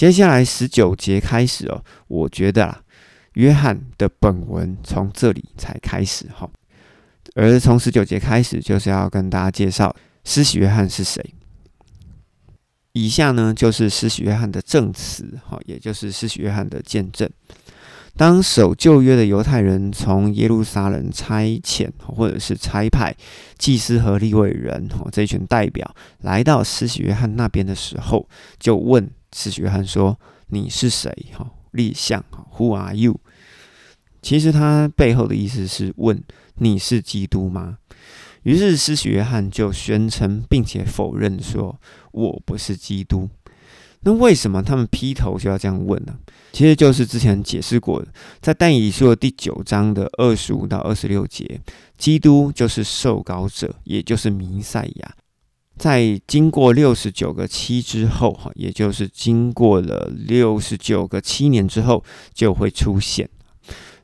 接下来十九节开始哦，我觉得啦，约翰的本文从这里才开始哈，而从十九节开始就是要跟大家介绍施洗约翰是谁。以下呢就是施洗约翰的证词哈，也就是施洗约翰的见证。当守旧约的犹太人从耶路撒冷差遣或者是差派祭司和利未人哦这一群代表来到施洗约翰那边的时候，就问施洗约翰说：“你是谁？哈，立像，Who are you？” 其实他背后的意思是问你是基督吗？于是施洗约翰就宣称并且否认说：“我不是基督。”那为什么他们劈头就要这样问呢？其实就是之前解释过的，在但以书的第九章的二十五到二十六节，基督就是受膏者，也就是弥赛亚，在经过六十九个七之后，哈，也就是经过了六十九个七年之后，就会出现。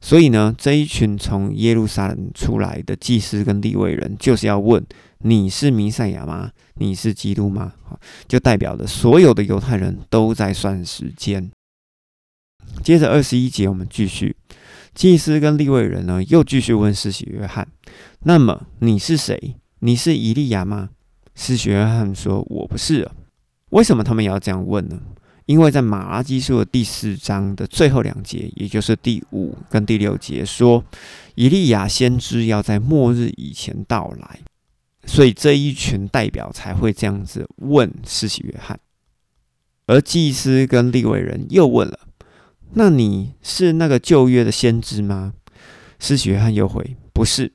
所以呢，这一群从耶路撒冷出来的祭司跟利未人，就是要问：你是弥赛亚吗？你是基督吗？就代表了所有的犹太人都在算时间。接着二十一节，我们继续，祭司跟利未人呢，又继续问施洗约翰：那么你是谁？你是以利亚吗？施洗约翰说：我不是。为什么他们也要这样问呢？因为在马拉基书的第四章的最后两节，也就是第五跟第六节说，以利亚先知要在末日以前到来，所以这一群代表才会这样子问施洗约翰。而祭司跟利未人又问了：“那你是那个旧约的先知吗？”施洗约翰又回：“不是。”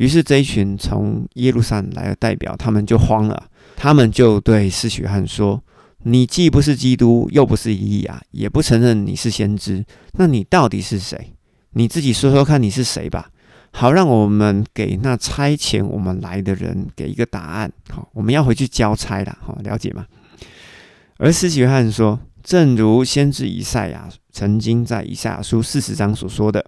于是这一群从耶路撒冷来的代表，他们就慌了，他们就对施洗约翰说。你既不是基督，又不是以利亚，也不承认你是先知，那你到底是谁？你自己说说看你是谁吧，好让我们给那差遣我们来的人给一个答案。好，我们要回去交差了。好，了解吗？而施洗约翰说：“正如先知以赛亚曾经在以赛亚书四十章所说的，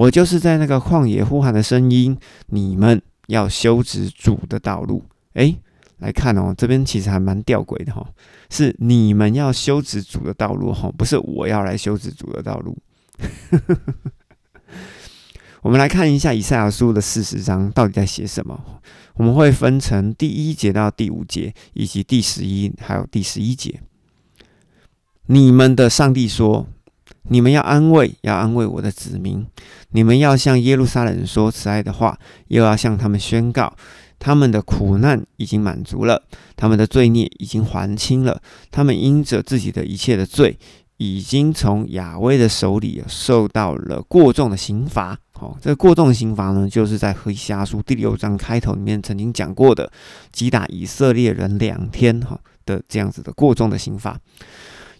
我就是在那个旷野呼喊的声音，你们要修直主的道路。”诶，来看哦，这边其实还蛮吊诡的哈。是你们要修直主的道路哈，不是我要来修直主的道路。我们来看一下以赛亚书的四十章到底在写什么。我们会分成第一节到第五节，以及第十一还有第十一节。你们的上帝说：“你们要安慰，要安慰我的子民。你们要向耶路撒冷说慈爱的话，又要向他们宣告。”他们的苦难已经满足了，他们的罪孽已经还清了，他们因着自己的一切的罪，已经从亚威的手里受到了过重的刑罚。好，这过重刑罚呢，就是在何西阿书第六章开头里面曾经讲过的，击打以色列人两天哈的这样子的过重的刑罚。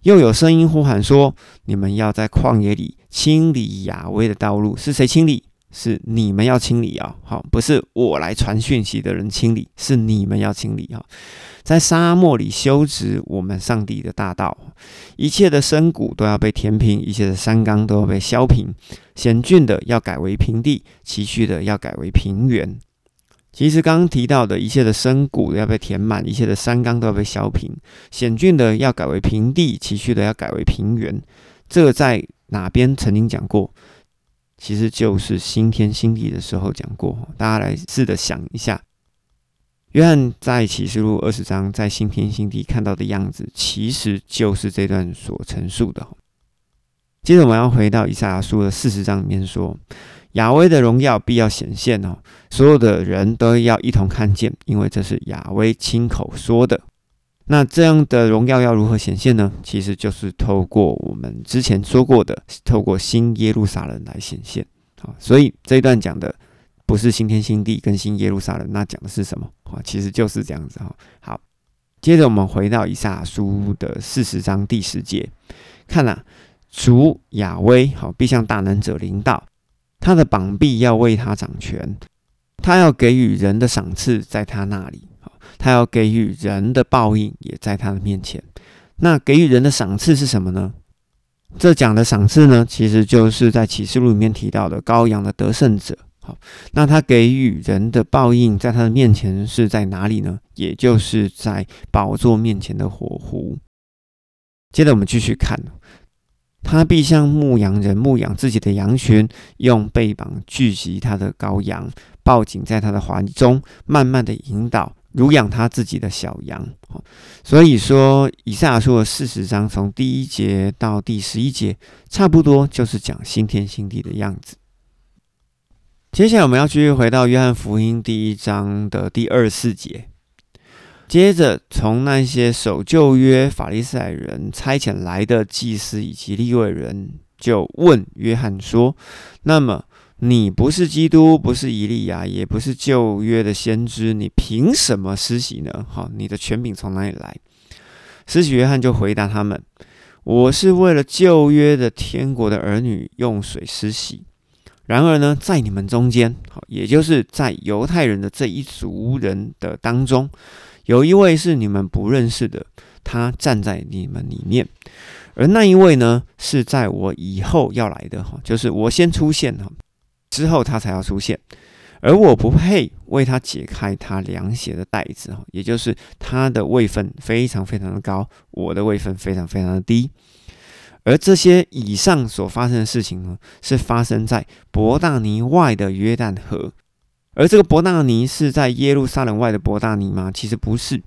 又有声音呼喊说：“你们要在旷野里清理亚威的道路。”是谁清理？是你们要清理啊，好，不是我来传讯息的人清理，是你们要清理啊，在沙漠里修直我们上帝的大道，一切的深谷都要被填平，一切的山冈都要被削平，险峻的要改为平地，崎岖的要改为平原。其实刚刚提到的一切的深谷要被填满，一切的山冈都要被削平，险峻的要改为平地，崎岖的要改为平原。这个在哪边曾经讲过？其实就是新天新地的时候讲过，大家来试着想一下，约翰在启示录二十章在新天新地看到的样子，其实就是这段所陈述的。接着我们要回到以赛亚书的四十章里面说，亚威的荣耀必要显现哦，所有的人都要一同看见，因为这是亚威亲口说的。那这样的荣耀要如何显现呢？其实就是透过我们之前说过的，透过新耶路撒冷来显现。好，所以这一段讲的不是新天新地跟新耶路撒冷，那讲的是什么？啊，其实就是这样子哈。好，接着我们回到以撒书的四十章第十节，看啊，主亚威好必向大能者领导，他的膀臂要为他掌权，他要给予人的赏赐在他那里。他要给予人的报应也在他的面前。那给予人的赏赐是什么呢？这讲的赏赐呢，其实就是在启示录里面提到的羔羊的得胜者。好，那他给予人的报应在他的面前是在哪里呢？也就是在宝座面前的火湖。接着我们继续看，他必像牧羊人牧养自己的羊群，用背膀聚集他的羔羊，抱紧在他的怀中，慢慢的引导，如养他自己的小羊。所以说，以赛亚书的四十章，从第一节到第十一节，差不多就是讲新天新地的样子。接下来我们要继续回到约翰福音第一章的第二四节。接着，从那些守旧约法利赛人差遣来的祭司以及利未人，就问约翰说：“那么，你不是基督，不是以利亚，也不是旧约的先知，你凭什么施洗呢？好，你的权柄从哪里来？”施洗约翰就回答他们：“我是为了旧约的天国的儿女用水施洗。然而呢，在你们中间，好，也就是在犹太人的这一族人的当中。”有一位是你们不认识的，他站在你们里面，而那一位呢，是在我以后要来的哈，就是我先出现哈，之后他才要出现，而我不配为他解开他凉鞋的带子哈，也就是他的位分非常非常的高，我的位分非常非常的低，而这些以上所发生的事情呢，是发生在伯大尼外的约旦河。而这个伯大尼是在耶路撒冷外的伯大尼吗？其实不是，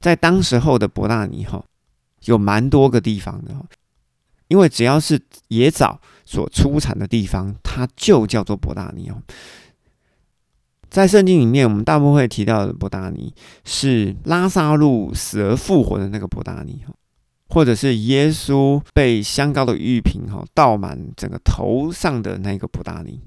在当时候的伯大尼哈，有蛮多个地方的。因为只要是野枣所出产的地方，它就叫做伯大尼哦。在圣经里面，我们大部分会提到的伯大尼是拉萨路死而复活的那个伯大尼哈，或者是耶稣被香膏的玉瓶哈倒满整个头上的那个伯大尼。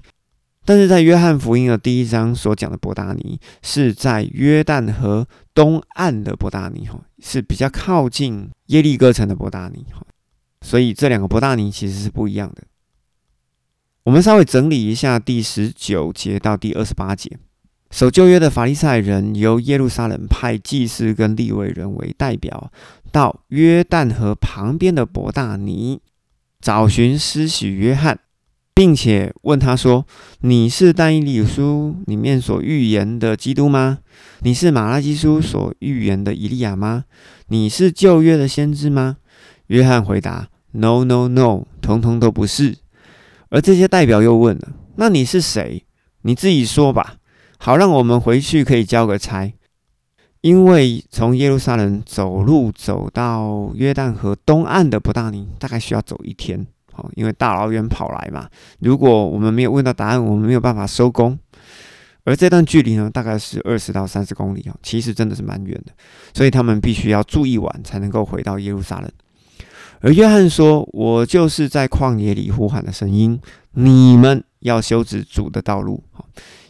但是在约翰福音的第一章所讲的伯大尼，是在约旦河东岸的伯大尼，哈，是比较靠近耶利哥城的伯大尼，哈，所以这两个伯大尼其实是不一样的。我们稍微整理一下第十九节到第二十八节，守旧约的法利赛人由耶路撒冷派祭司跟利未人为代表，到约旦河旁边的伯大尼找寻施洗约翰。并且问他说：“你是但以理书里面所预言的基督吗？你是马拉基书所预言的以利亚吗？你是旧约的先知吗？”约翰回答：“No, no, no，通通都不是。”而这些代表又问了：“那你是谁？你自己说吧，好让我们回去可以交个差。因为从耶路撒冷走路走到约旦河东岸的伯大尼，大概需要走一天。”哦，因为大老远跑来嘛，如果我们没有问到答案，我们没有办法收工。而这段距离呢，大概是二十到三十公里哦，其实真的是蛮远的，所以他们必须要住一晚才能够回到耶路撒冷。而约翰说：“我就是在旷野里呼喊的声音，你们要修直主的道路。”哈，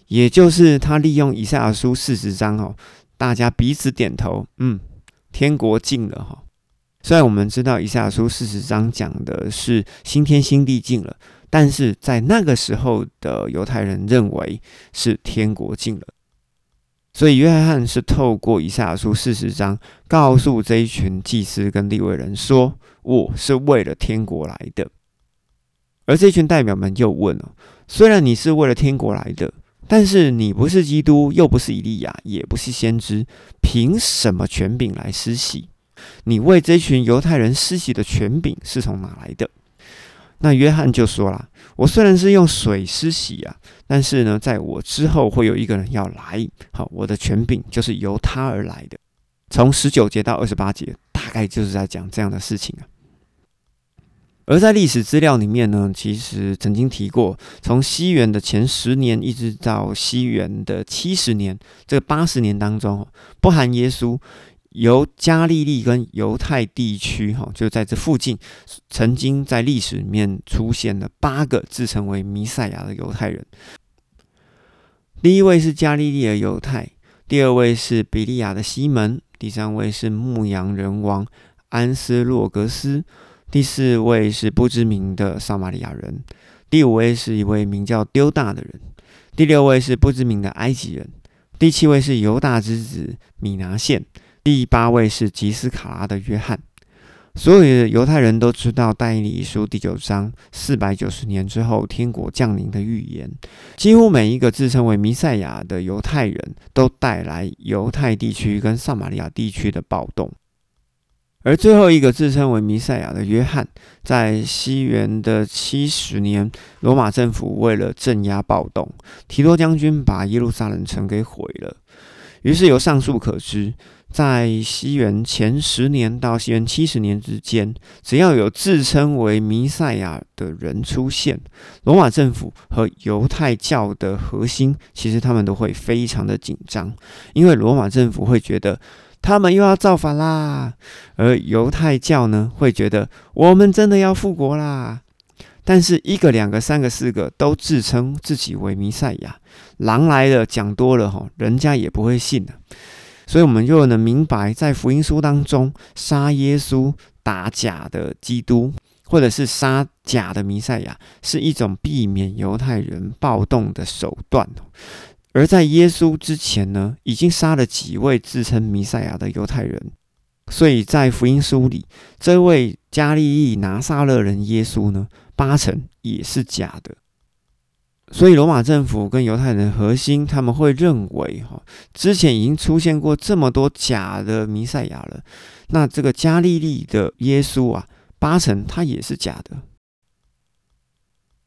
也就是他利用以赛亚书四十章哦，大家彼此点头，嗯，天国近了哈。虽然我们知道以赛亚书四十章讲的是新天新地近了，但是在那个时候的犹太人认为是天国近了，所以约翰是透过以赛亚书四十章告诉这一群祭司跟利未人说：“我是为了天国来的。”而这群代表们又问了：“虽然你是为了天国来的，但是你不是基督，又不是以利亚，也不是先知，凭什么权柄来施洗？”你为这群犹太人施洗的权柄是从哪来的？那约翰就说了：“我虽然是用水施洗啊，但是呢，在我之后会有一个人要来，好，我的权柄就是由他而来的。”从十九节到二十八节，大概就是在讲这样的事情啊。而在历史资料里面呢，其实曾经提过，从西元的前十年一直到西元的七十年，这八十年当中，不含耶稣。由加利利跟犹太地区，哈，就在这附近，曾经在历史里面出现了八个自称为弥赛亚的犹太人。第一位是加利利的犹太，第二位是比利亚的西门，第三位是牧羊人王安斯洛格斯，第四位是不知名的撒玛利亚人，第五位是一位名叫丢大的人，第六位是不知名的埃及人，第七位是犹大之子米拿县。第八位是吉斯卡拉的约翰。所有的犹太人都知道《但以理书》第九章四百九十年之后天国降临的预言。几乎每一个自称为弥赛亚的犹太人都带来犹太地区跟撒玛利亚地区的暴动。而最后一个自称为弥赛亚的约翰，在西元的七十年，罗马政府为了镇压暴动，提多将军把耶路撒冷城给毁了。于是由上述可知，在西元前十年到西元七十年之间，只要有自称为弥赛亚的人出现，罗马政府和犹太教的核心，其实他们都会非常的紧张，因为罗马政府会觉得。他们又要造反啦，而犹太教呢会觉得我们真的要复国啦。但是一个、两个、三个、四个都自称自己为弥赛亚，狼来了讲多了哈，人家也不会信的。所以，我们就能明白，在福音书当中，杀耶稣、打假的基督，或者是杀假的弥赛亚，是一种避免犹太人暴动的手段。而在耶稣之前呢，已经杀了几位自称弥赛亚的犹太人，所以在福音书里，这位加利利拿撒勒人耶稣呢，八成也是假的。所以罗马政府跟犹太人核心，他们会认为，哈，之前已经出现过这么多假的弥赛亚了，那这个加利利的耶稣啊，八成他也是假的。